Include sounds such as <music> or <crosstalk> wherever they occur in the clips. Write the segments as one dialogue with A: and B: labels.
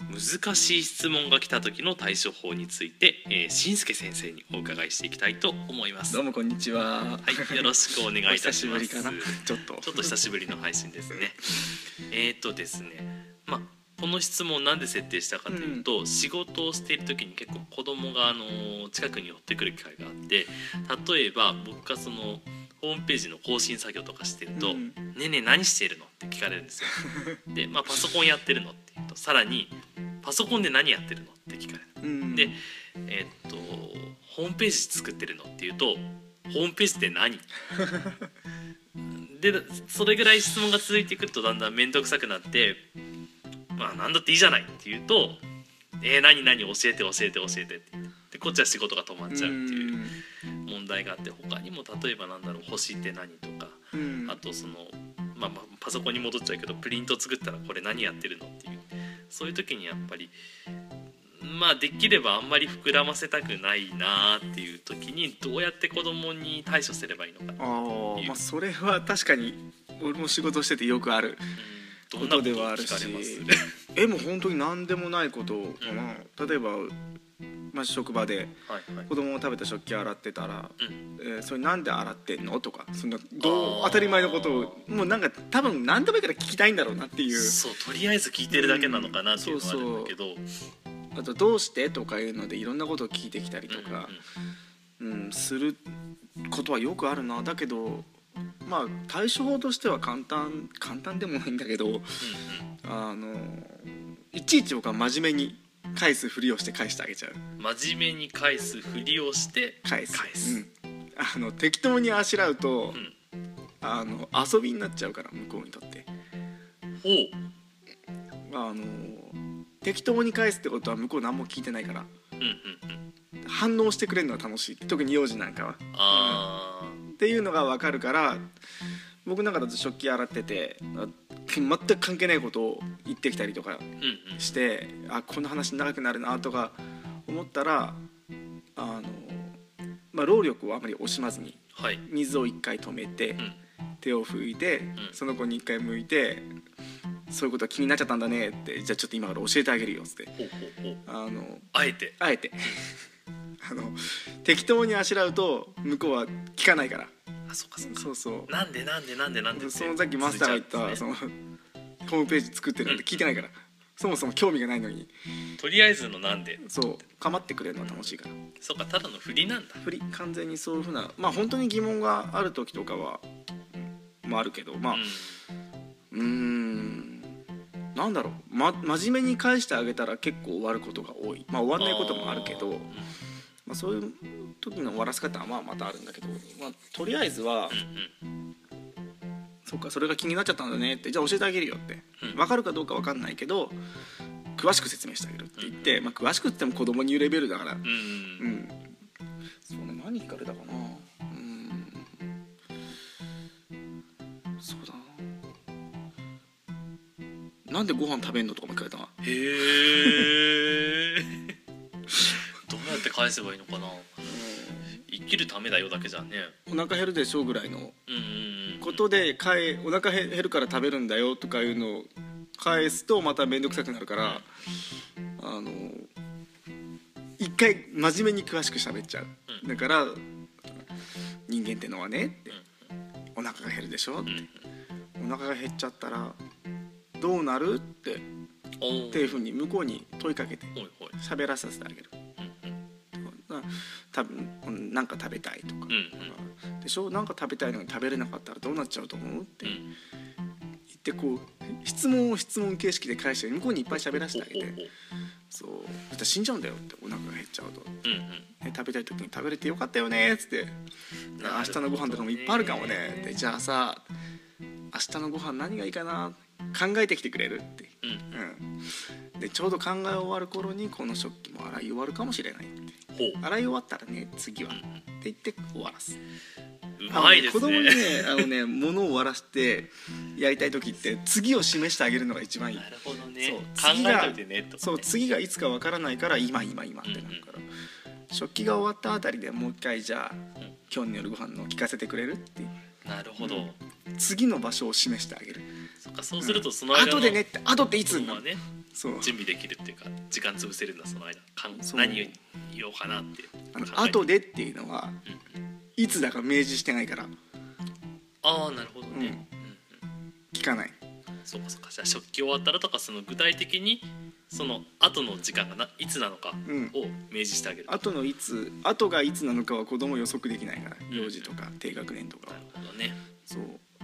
A: 難しい質問が来た時の対処法について、えー、しんすけ先生にお伺いしていきたいと思います。
B: どうもこんにちは。
A: はいよろしくお願いいたします。<laughs>
B: ちょっと。
A: ちょっと久しぶりの配信ですね。<laughs> えっとですねまあこの質問なんで設定したかというと、うん、仕事をしている時に結構子供があの近くに寄ってくる機会があって例えば僕がそのホームページの更新作業とかしてると「うん、ねえねえ何してるの?」って聞かれるんですよ。<laughs> で、まあ、パソコンやってるのってとさらに「パソコンで何やってるの?」って聞かれる。うん、で、えー、っと「ホームページ作ってるの?」って言うと「ホームページって何?でそれぐらい質問が続いてくるとだんだん面倒くさくなって「まあ何だっていいじゃない」って言うと「えー、何何教えて教えて教えて」ってでこっちは仕事が止まっちゃうっていう問題があって他にも例えばなんだろう「星って何?」とかあとそのまあまあパソコンに戻っちゃうけどプリント作ったらこれ何やってるのっていうそういう時にやっぱりまあできればあんまり膨らませたくないなっていう時にどうやって子供に対処すればいいのか
B: あ、まあそれは確かに俺も仕事しててよくあることではあるし、えも本当に何でもないことかな、うん、例えばまあ、職場で子供を食べた食器洗ってたら「えー、それなんで洗ってんの?」とかそんなどう当たり前のことをもうなんか多分何でもいいから聞きたいんだろうなっていう。
A: そうとりあえず聞いてるだけなのかなっていうのはあるんだけど、うん、
B: あと「どうして?」とかいうのでいろんなことを聞いてきたりとか、うん、うん、することはよくあるな。だけどまあ対処法としては簡単簡単でもないんだけど、うんうん、あのいちいち僕は真面目に返すふりをして返してあげちゃう。
A: 真面目に返すふりをして
B: 返す。返す、うん、あの適当にあしらうと、うん、あの遊びになっちゃうから向こうにとって。
A: ほ
B: う。あの適当に返すってことは向こう何も聞いてないから、
A: うんうんうん、
B: 反応してくれるのは楽しい特に幼児なんかは。
A: あ
B: っていうのが分かるから僕なんかだと食器洗ってて全く関係ないことを言ってきたりとかして、うん。うん、あこんな話長くなるなとか思ったらあの、まあ、労力をあまり惜しまずに、
A: はい、
B: 水を一回止めて、うん、手を拭いて、うん、その子に一回向いて「そういうことは気になっちゃったんだね」って「じゃあちょっと今から教えてあげるよ」っつって。あの
A: あえて？
B: あえて。<laughs> あの適当にあしらうと向こうは聞かないから。
A: あそうかそうか。
B: そうそう。
A: なんでなんでなんでなんで
B: そのさっきマスターが言った、ね、そのホームページ作ってるなんて聞いてないから、うん、そもそも興味がないのに。
A: とりあえずのなんで。
B: そう。構ってくれるのは楽しいから、うん、
A: そうかただの振りなんだ。
B: 振り。完全にそういうふうなまあ本当に疑問がある時とかはもあるけどまあうん。なんだろう、ま、真面目に返してあげたら結構終わることが多い。まあ終わんないこともあるけどまあ、そういう時の終わらせ方はまあまたあるんだけど、まあ、とりあえずは、そっかそれが気になっちゃったんだねってじゃあ教えてあげるよって。分かるかどうか分かんないけど詳しく説明してあげるって言って、まあ、詳しくっても子供に言うレベルだから、うん、うん、そうね何聞かれたかな。うん。そうだな。なんでご飯食べんのとかも聞かれたな
A: へえ <laughs> うやって返せばいいのかな、生きるためだよだけじゃね。
B: お腹減るでしょうぐらいのことでかえお腹減るから食べるんだよとかいうのを返すとまた面倒くさくなるからあの一回真面目に詳しく喋っちゃう、うん、だから人間ってのはねって、お腹が減るでしょって、お腹が減っちゃったらどうなるってっていうふうに向こうに問いかけて喋らさせてあげる。多分なんか食べたいとか、でしょ？なんか食べたいのに食べれなかったらどうなっちゃうと思う？って言ってこう質問を質問形式で返して向こうにいっぱい喋らせてあげて。そうそしたら死んじゃうんだよってお腹が減っちゃうと、うんうん、食べたい時に食べれてよかったよねっつって。明日のご飯とかもいっぱいあるかもね。でじゃあさ明日のご飯何がいいかな？考えてきてくれるって、うん、うん、でちょうど考え終わる頃にこの食器も洗い終わるかもしれない。
A: う
B: 洗い終わったらね次は、
A: うん
B: って言って終わらす。
A: うまいです
B: あの子供に
A: ね
B: ねあのね <laughs> 物を終わらしてやりたい時って <laughs> 次を示してあげるのが一番いい。
A: なるほどね。
B: そう
A: 考
B: 次が
A: えといてねと
B: そう次がいつかわからないから今今今ってなるから、食器が終わったあたりでもう一回じゃあ、
A: ん。
B: 今日の夜ご飯の聞かせてくれるっていう。
A: なるほど、
B: うん。次の場所を示してあげる。
A: そっかそうするとその間の
B: 後でねって後っていつ
A: ね
B: そう。
A: 準備できるっていうか時間潰せるんだその間かん
B: そう。
A: 何を言おうかなって
B: あの後でっていうのは
A: うんうん。
B: いつだか明示してないから。
A: ああなるほどね、うん。うん
B: 聞かない。
A: そうかそうか。じゃあ食器終わったらとかその具体的にその後の時間がないつなのか
B: うん。
A: を明示してあげる、
B: 後のいつ後がいつなのかは子供予測できないから
A: うん。
B: 幼児とか低学年とかは。
A: なるほどね。
B: そう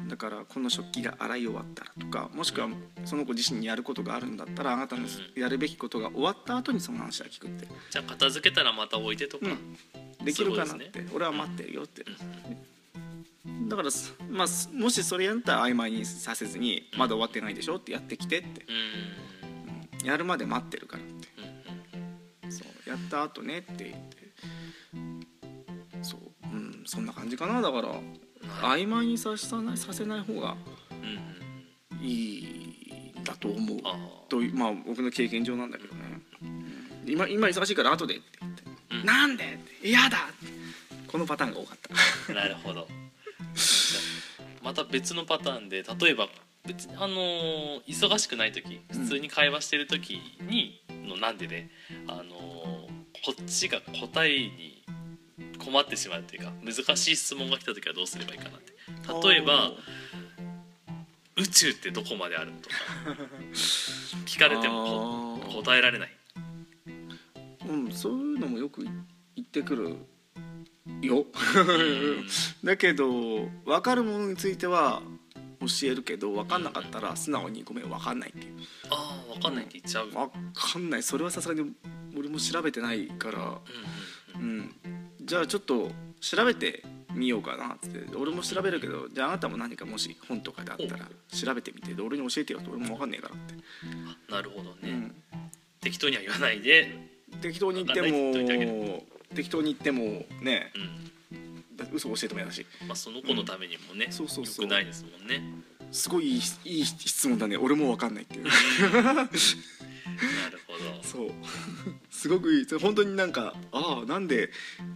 B: だからこの食器が洗い終わったらとかもしくはその子自身にやることがあるんだったらあなたの
A: う
B: やるべきことが終わった後にその話は聞くって、
A: じゃあ片付けたらまた置いてとか、
B: うん、できるかなって、
A: ね。
B: 俺は待ってるよって、
A: うん。
B: だからすまあすもしそれやったら曖昧にさせずにまだ終わってないでしょってやってきてって、
A: うん。
B: やるまで待ってるからって。
A: うんうん。
B: そう。やった後ねって言って。そう。うん。そんな感じかなだから曖昧にさせないさせない方がいいんだと思う。
A: あ
B: というまあ僕の経験上なんだけどね。うん。今今忙しいから後でって。言って「
A: うん。
B: なんで?」って「嫌だ!」このパターンが多かった。
A: あ <laughs> なるほど。また別のパターンで例えば別にあのー忙しくない時普通に会話してる時にのなんでねあのーこっちが答えに困ってしまうというか難しい質問が来た時はどうすればいいかなって。例えば「宇宙ってどこまである?」とか。<laughs> 聞かれても答えられない。
B: うん、そういうのもよく言ってくるよ。<laughs> だけど分かるものについては教えるけど分かんなかったら素直に「ごめん分かんない」っていう。
A: ああ分かんないって言っちゃう、うん
B: 分かんない。それはさすがに俺も調べてないから。
A: うんうん。
B: うんじゃあちょっと調べてみようかなっつって。俺も調べるけどじゃああなたも何かもし本とかであったら調べてみてで俺に教えてよって俺も分かんねえからって、
A: あなるほどね、
B: うん、
A: 適当には言わないで、
B: 適当に言っても適当に言ってもね。
A: うん。
B: 嘘教えても嫌だし。
A: まあ、その子のためにもね、
B: そうそうそう。
A: よくないですもんね。
B: すごいいい質問だね。俺も分かんないっていう <laughs> そう。<laughs> すごくいい。それ本当になんかああなんで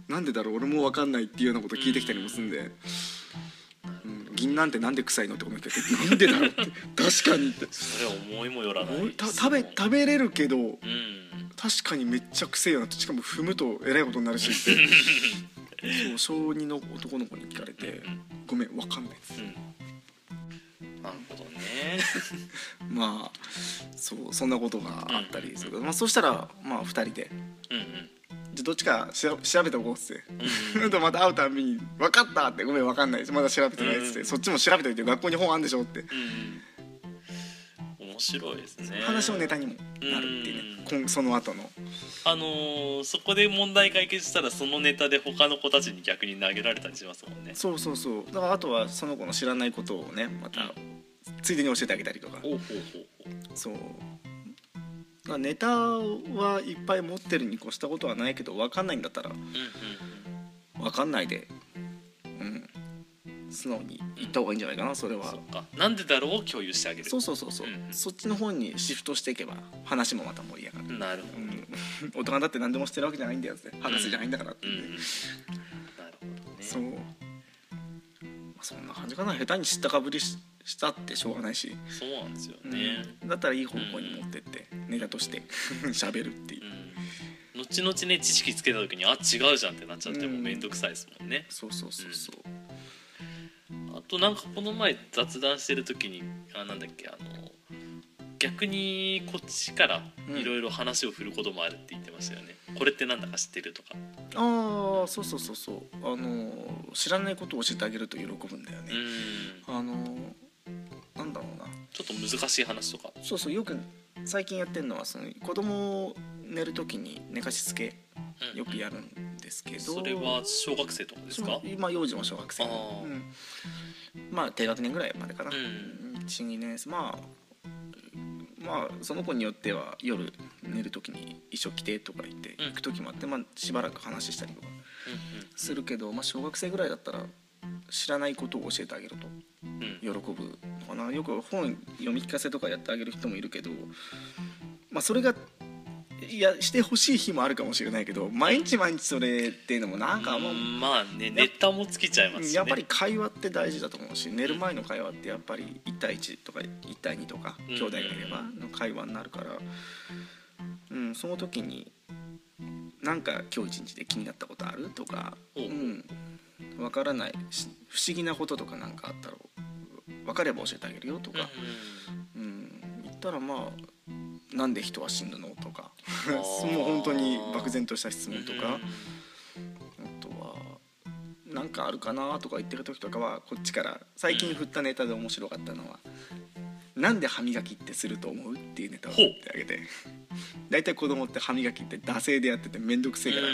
B: なんでだろう。俺も分かんないっていうようなこと聞いてきたりもするんで、うん、銀なんてなんで臭いのって思うけどなんでだろうって。<laughs> 確かにって。
A: それは思いもよらない
B: た食べ食べれるけど
A: うん。
B: 確かにめっちゃ臭いよなってしかも踏むとえらいことになるし。っ <laughs> てそう小2の男の子に聞かれて
A: うん「
B: ごめん分かんない」です。
A: うんなるほどね。<laughs>
B: まあそうそんなことがあったりする。けど、まあ、そしたらまあ2人で。
A: うんうん「
B: じゃあどっちかしら調べておこう」っつって。
A: うんうん。
B: とまた会うたんびに「分かった!」って「ごめん分かんないですまだ調べてない」っつって、
A: うん
B: そっちも調べておいて学校に本あんでしょって、
A: うん面白いですね。
B: 話のネタにもなるっていうね、こんその後の。
A: あのーそこで問題解決したらそのネタで他の子たちに逆に投げられたりしますもんね。
B: そうそうそう。だからあとはその子の知らないことをねまたついでに教えてあげたりとか。そう。ネタはいっぱい持ってるに越したことはないけど分かんないんだったら
A: うんうん
B: 分かんないで。うん。素直に言った方がいいんじゃないかなそれは。
A: なんでだろうを共有してあげる。
B: そうそうそうそう、
A: うん
B: そっちの方にシフトしていけば話もまた盛り上がる。
A: なるほど。
B: うん、大人だって何でもしてるわけじゃないんだよって話すじゃないんだからって、
A: うんうん。なるほどね。
B: そう、まあ、そんな感じかな。下手に知ったかぶりししたってしょうがないし、
A: そうなんですよ
B: うん。
A: ね、
B: だったらいい方向に持ってって、ネタとして <laughs> 喋るっていう。
A: うん。後々ね知識つけた時にあ違うじゃんってなっちゃっても面倒くさいですもんね、
B: そうそうそうそう、
A: あとなんかこの前雑談してる時にあなんだっけあの逆にこっちからいろいろ話を振ることもあるって言ってましたよね、これってなんだか知ってるとか。
B: ああそうそうそうそう。あの知らないことを教えてあげると喜ぶんだよね。
A: う、ん。
B: あの
A: ちょっと難しい話とか。
B: そうそうよく最近やってるのはその子供を寝る時に寝かしつけよくやるんですけど、
A: それは小学生とかですか？
B: 今幼児も小学生。うん。まあ低学年ぐらいまでかな、
A: うん。
B: 12年生。まあまあその子によっては夜寝る時に一緒来てとか言って
A: うん。
B: 行く時もあって、まあ、しばらく話したりとか
A: うんうん。
B: するけど、まあ、小学生ぐらいだったら知らないことを教えてあげると。
A: うん。
B: 喜ぶのかなよく本読み聞かせとかやってあげる人もいるけど、まあ、それがいやしてほしい日もあるかもしれないけど毎日毎日それっていうのもなんかあんま
A: あねネタも尽きちゃいますし、ね、
B: やっぱり会話って大事だと思うし寝る前の会話ってやっぱり1対1とか1対2とか
A: うん。
B: 兄弟がいればの会話になるから、うん、その時に「なんか今日一日で気になったことある?」とか「
A: お
B: う。ん、分からないし不思議なこととかなんかあったら分かれば教えてあげるよ」とか、うん、言ったらまあ「なんで人は死ぬの?」とか。
A: ー。
B: もう本当に漠然とした質問とか。
A: うん
B: あとはなんかあるかなとか言ってる時とかはこっちから最近振ったネタで面白かったのは「なんで歯磨きってすると思う?」っていうネタを振ってあげて。大体子供って歯磨きって惰性でやってて面倒くせえから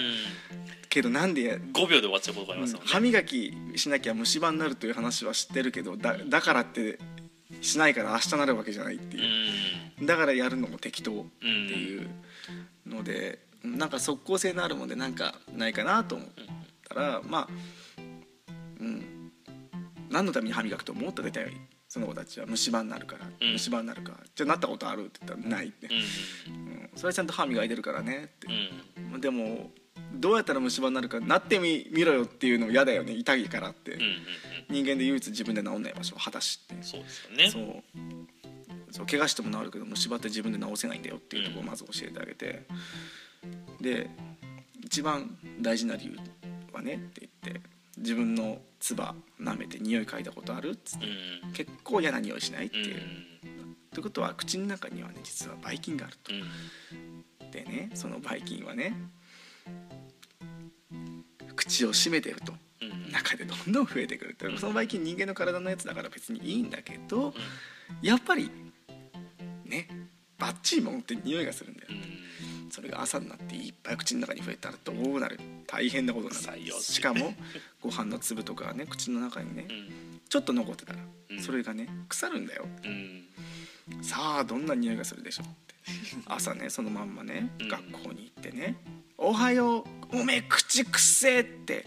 B: けどなんでや
A: うん5秒で終わっちゃうことがありますもんね、
B: 歯磨きしなきゃ虫歯になるという話は知ってるけどだだからってしないから明日なるわけじゃないっていう。だからやるのも適当っていうのでなんか即効性のあるもんでなんかないかなと思ったらまあうん。何のために歯磨くと思ったら大体その子たちは虫歯になるから
A: うん。
B: 虫歯になるからじゃあなったことあるって言ったらないって。
A: うん。
B: うん。それはちゃんと歯磨いてるからねって。
A: うん。
B: でもどうやったら虫歯になるかなってみ見ろよっていうのも嫌だよね。痛いからって。
A: うんうんうん。
B: 人間で唯一自分で治んない場所は裸足って。
A: そうですよね。
B: そう。そう怪我しても治るけど虫歯って自分で治せないんだよっていうところをまず教えてあげて、で一番大事な理由はねって言って自分の唾舐めて匂い嗅いだことあるっつって。
A: うん。
B: 結構嫌な匂いしないって
A: うん
B: いう。ということは口の中にはね実はばい菌があると。
A: うん。
B: でねそのばい菌はね口を閉めてると。
A: うん
B: 中でどんどん増えてくるってそのばい菌人間の体のやつだから別にいいんだけどやっぱりねバッチリもんって匂いがするんだよ。
A: うん。
B: それが朝になっていっぱい口の中に増えたらどうなる？大変なことになる。しかもご飯の粒とかがね口の中にね
A: うん。
B: ちょっと残ってたら
A: うん。
B: それがね腐るんだよ。
A: うん。
B: さあどんな匂いがするでしょうって。朝ねそのまんまね
A: うん。
B: 学校に行ってね「おはようおめえ口くせえ」って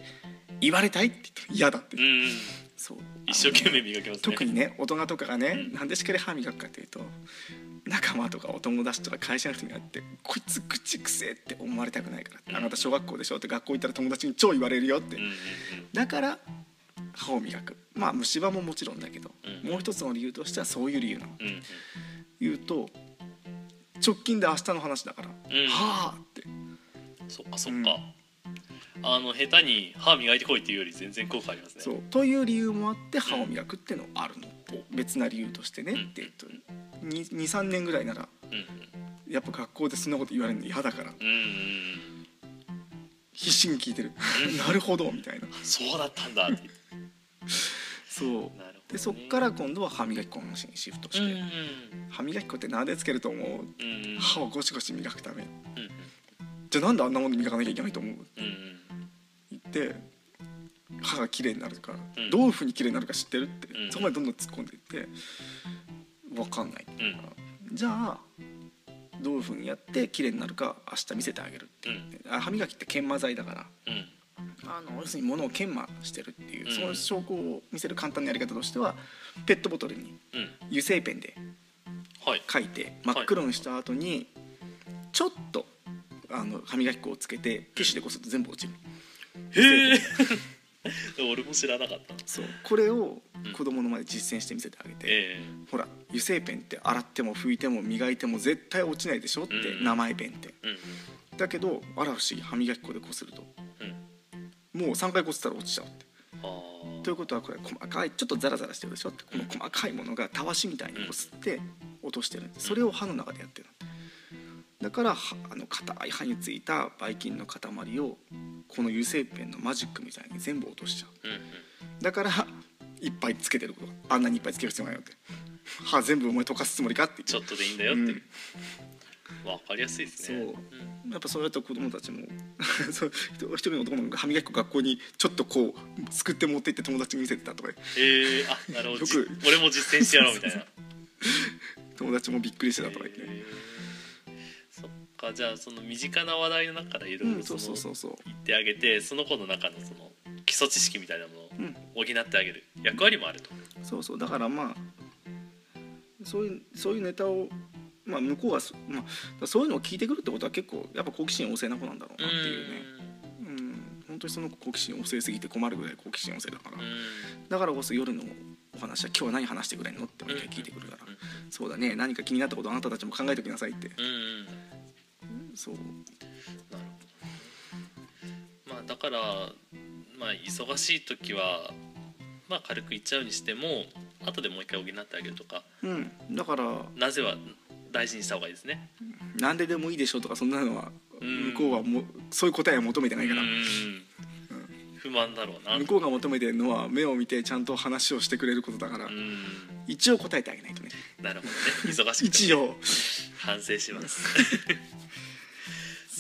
B: 言われたいって言嫌だって。
A: うん
B: そう。
A: 一生懸命磨きますね。
B: 特にね大人とかがねなんでしっかり歯磨くかというと仲間とかお友達とか会社の人に会って「こいつ口くせえ」って思われたくないから「あなた小学校でしょ」って学校行ったら友達に超言われるよって。
A: うんうん
B: だから歯を磨く。まあ虫歯ももちろんだけど
A: うん。
B: もう一つの理由としてはそういう理由なの。
A: うんうん。
B: 言うと直近で明日の話だから「
A: うん。
B: はあ」って。
A: そっかそっか、あの下手に歯磨いてこいっていうより全然効果ありますね。
B: そう。という理由もあって歯を磨くっていうのはあるの。別な理由としてね
A: うん。
B: って言うと23年ぐらいなら
A: うん。
B: やっぱ学校でそんなこと言われるの嫌だから。
A: うんうんうん。
B: 必死に聞いてる。
A: うん。<laughs>
B: なるほどみたいな。
A: そうだったんだ。って
B: そうでそっから今度は歯磨き粉の話にシフトして、
A: うんうん。
B: 歯磨き粉って何でつけると思う？
A: うんうん。
B: 歯をゴシゴシ磨くため。に
A: うん。
B: じゃあなんであんなもの磨かなきゃいけないと思う？って。
A: うん
B: 言って歯が綺麗になるから、
A: うん。
B: どういうふうに綺麗になるか知ってるって、
A: うん。
B: そこまでどんどん突っ込んでいって分かんないって言うから、じゃあどういうふうにやって綺麗になるか明日見せてあげるって
A: う。ん。
B: 言って、あ歯磨きって研磨剤だから。
A: うん。
B: あの要するに物を研磨してるっていう、
A: うん。
B: その証拠を見せる簡単なやり方としてはペットボトルに
A: うん。
B: 油性ペンで
A: はい。
B: 書いて真っ黒にした後にちょっとあの歯磨き粉をつけてティッシュでこすると全部落ちる
A: へ <laughs> え俺も知らなかった。
B: そう。これを
A: うん。
B: 子供の前で実践して見せてあげて、
A: え
B: ほら油性ペンって洗っても拭いても磨いても絶対落ちないでしょって、
A: うん
B: 名前ペンって。
A: えうん。
B: だけどあら不思議歯磨き粉でこすると。
A: うん。
B: もう3回こすったら落ちちゃうって。ということはこれ細かいちょっとザラザラしてるでしょって。この細かいものがたわしみたいにこすって落としてるんでそれを歯の中でやってるだからはあの硬い歯についたばい菌の塊をこの油性ペンのマジックみたいに全部落としちゃう。
A: うんうん。
B: だからいっぱいつけてること。あんなにいっぱいつける必要ないよって歯全部お前溶かすつもりかって
A: ちょっとでいいんだよって。いう、わかりやすいですね。
B: そう。やっぱそうやった子供たちも <laughs> そう一人の男の子が歯磨き粉学校にちょっとこうすくって持って行って友達に見せてたとか。
A: ええあなるほど。
B: よく
A: じ俺も実践してやろうみたいな。<laughs>
B: 友達もびっくりしてたとか言って、
A: へーかじゃあその身近な話題の中からいろ
B: うん、
A: いろ言ってあげてその子の中のその基礎知識みたいなものを
B: うん。
A: 補ってあげる。役割もあると。
B: そうそう。だからまあそういうそういうネタをまあ向こうはそ,、まあ、そういうのを聞いてくるってことは結構やっぱ好奇心旺盛な子なんだろうなっていうね。うん。本当にその子好奇心旺盛すぎて困るぐらい好奇心旺盛だから、
A: うん。うん
B: だからこそ夜のお話は今日は何話してくれんのって毎回聞いてくるから、
A: うん。
B: そうだね。何か気になったことあなたたちも考えておきなさいって。
A: うんうん
B: そう。
A: なるほどまあだからまあ忙しい時はまあ軽く言っちゃうにしても後でもう一回補ってあげるとか。
B: うん。だから
A: なぜは大事にした方がいいですね。
B: 何ででもいいでしょうとかそんなのは
A: うん。
B: 向こうはもうそういう答えは求めてないから、
A: うん不満だろうな。
B: 向こうが求めてるのは目を見てちゃんと話をしてくれることだから、
A: うん。
B: 一応答えてあげないとね。
A: なるほどね。忙しくて <laughs>
B: 一応。
A: 反省します。<laughs>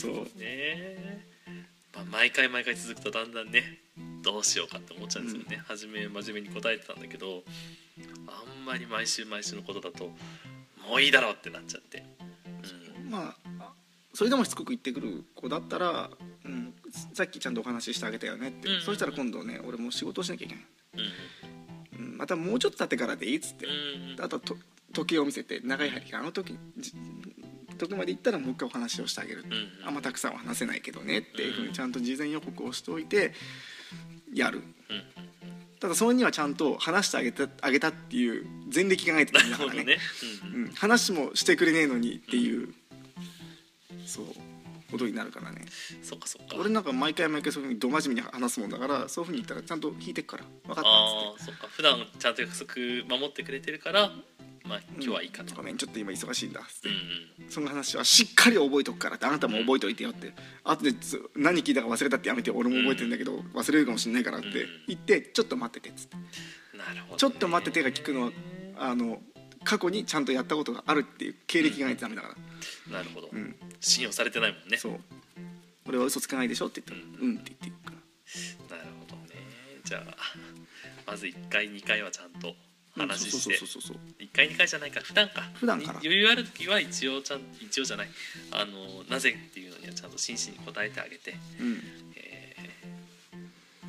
B: そう
A: ね。まあ、毎回毎回続くとだんだんねどうしようかって思っちゃうんですよね、初め真面目に答えてたんだけどあんまり毎週毎週のことだともういいだろうってなっちゃって、うん、
B: まあそれでもしつこく言ってくる子だったら、うん、さっきちゃんとお話ししてあげたよねって、
A: うん。
B: そしたら今度ね俺も仕事をしなきゃいけない、
A: うん。
B: うん、またもうちょっと経ってからでいいっつって、
A: うん
B: あとと時計を見せて長い針があの時じ時まで行ったらもう一回お話をしてあげる、
A: うん
B: あんまたくさんは話せないけどねっていうふう
A: うん
B: にちゃんと事前予告をしておいてやる。
A: うん
B: ただそれにはちゃんと話してあげたあげたっていう前歴がないとダ
A: な
B: メだからね。
A: ね、うん
B: うん、話もしてくれねえのにっていう、そうことになるからね。
A: そっかそっか。
B: 俺なんか毎回毎回そういうふうにど真面目に話すもんだからそういうふうに言ったらちゃんと引いてくから。分かったっ
A: ああそっか。普段ちゃんと約束守ってくれてるからまあ今日はいいかと、
B: ごめんちょっと今忙しいんだ。っつって、
A: うん。
B: その話はしっかり覚えとくからってあなたも覚えておいてよって。後でつ何聞いたか忘れたってやめて俺も覚えてるんだけど忘れるかもしれないからって言ってちょっと待っててっつって。
A: うん、なるほどね、
B: ちょっと待って手が聞くのはあの過去にちゃんとやったことがあるっていう経歴がないとダメだから。
A: なるほど、
B: うん。
A: 信用されてないもんね。
B: そう。俺は嘘つかないでしょって言った。らうんって言ってくから。
A: なるほどね。じゃあまず1回2回はちゃんと話して、
B: そうそうそうそう
A: 1回2回じゃないか。普段か。
B: 普段から。
A: 余裕ある時は一応ちゃん一応じゃない。あのなぜっていうのにはちゃんと真摯に答えてあげて、
B: うん。
A: えー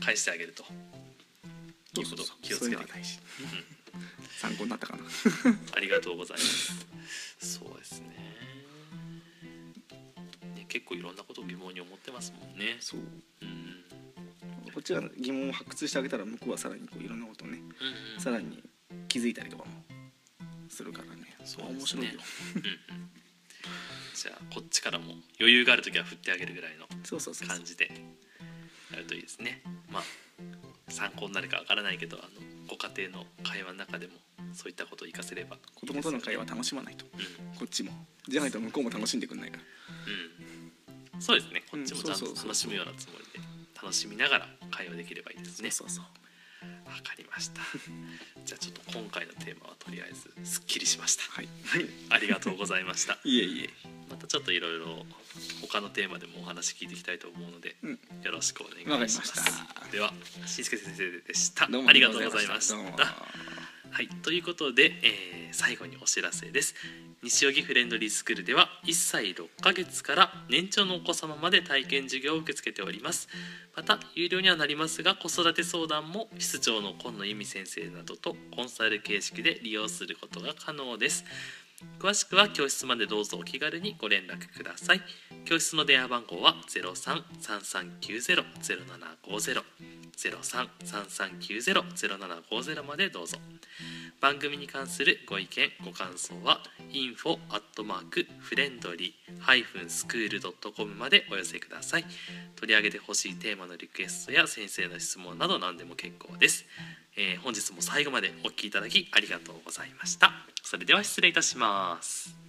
A: 返してあげると。いうことを気をつけて。
B: そういうのは大事。参考になったかな。
A: ありがとうございます。そうですね。ね結構いろんなことを疑問に思ってますもんね。
B: そう。
A: うん。
B: こっちが疑問を発掘してあげたら向こうはさらにこういろんなことをね
A: うんうん。
B: さらに気づいたりとかもするからね。
A: そう
B: 面白いよ。
A: うんうん。じゃあこっちからも余裕がある時は振ってあげるぐらいの
B: そうそうそうそう。
A: 感じでやるといいですね。まあ参考になるかわからないけどあのご家庭の会話の中でもそういったことを活かせれば。
B: 子供との会話楽しまないと。
A: うん。
B: こっちも。じゃないと向こうも楽しんでくんないから。
A: うん。そうですね。こっちもちゃんと楽しむようなつもりで楽しみながら会話できればいいですね。
B: そうそう
A: わかりました。じゃあちょっと今回のテーマはとりあえずすっきりしました。
B: はい。
A: ありがとうございました。<laughs>
B: いえいえ。
A: またちょっといろいろ他のテーマでもお話聞いていきたいと思うので、
B: うん。
A: よろしくお願いします。ではしんすけ先生でした。
B: どうも
A: ありがとうございましたはい、ということで、えー最後にお知らせです。西荻フレンドリースクールでは1歳6ヶ月から年長のお子様まで体験授業を受け付けております。また有料にはなりますが子育て相談も室長の今野由美先生などとコンサル形式で利用することが可能です。詳しくは教室までどうぞお気軽にご連絡ください。教室の電話番号は0333900750 0333900750までどうぞ番組に関するご意見ご感想は info アットマークフレンドリースクールドットコムまでお寄せください。取り上げてほしいテーマのリクエストや先生の質問など何でも結構です、えー本日も最後までお聞きいただきありがとうございました。それでは失礼いたします。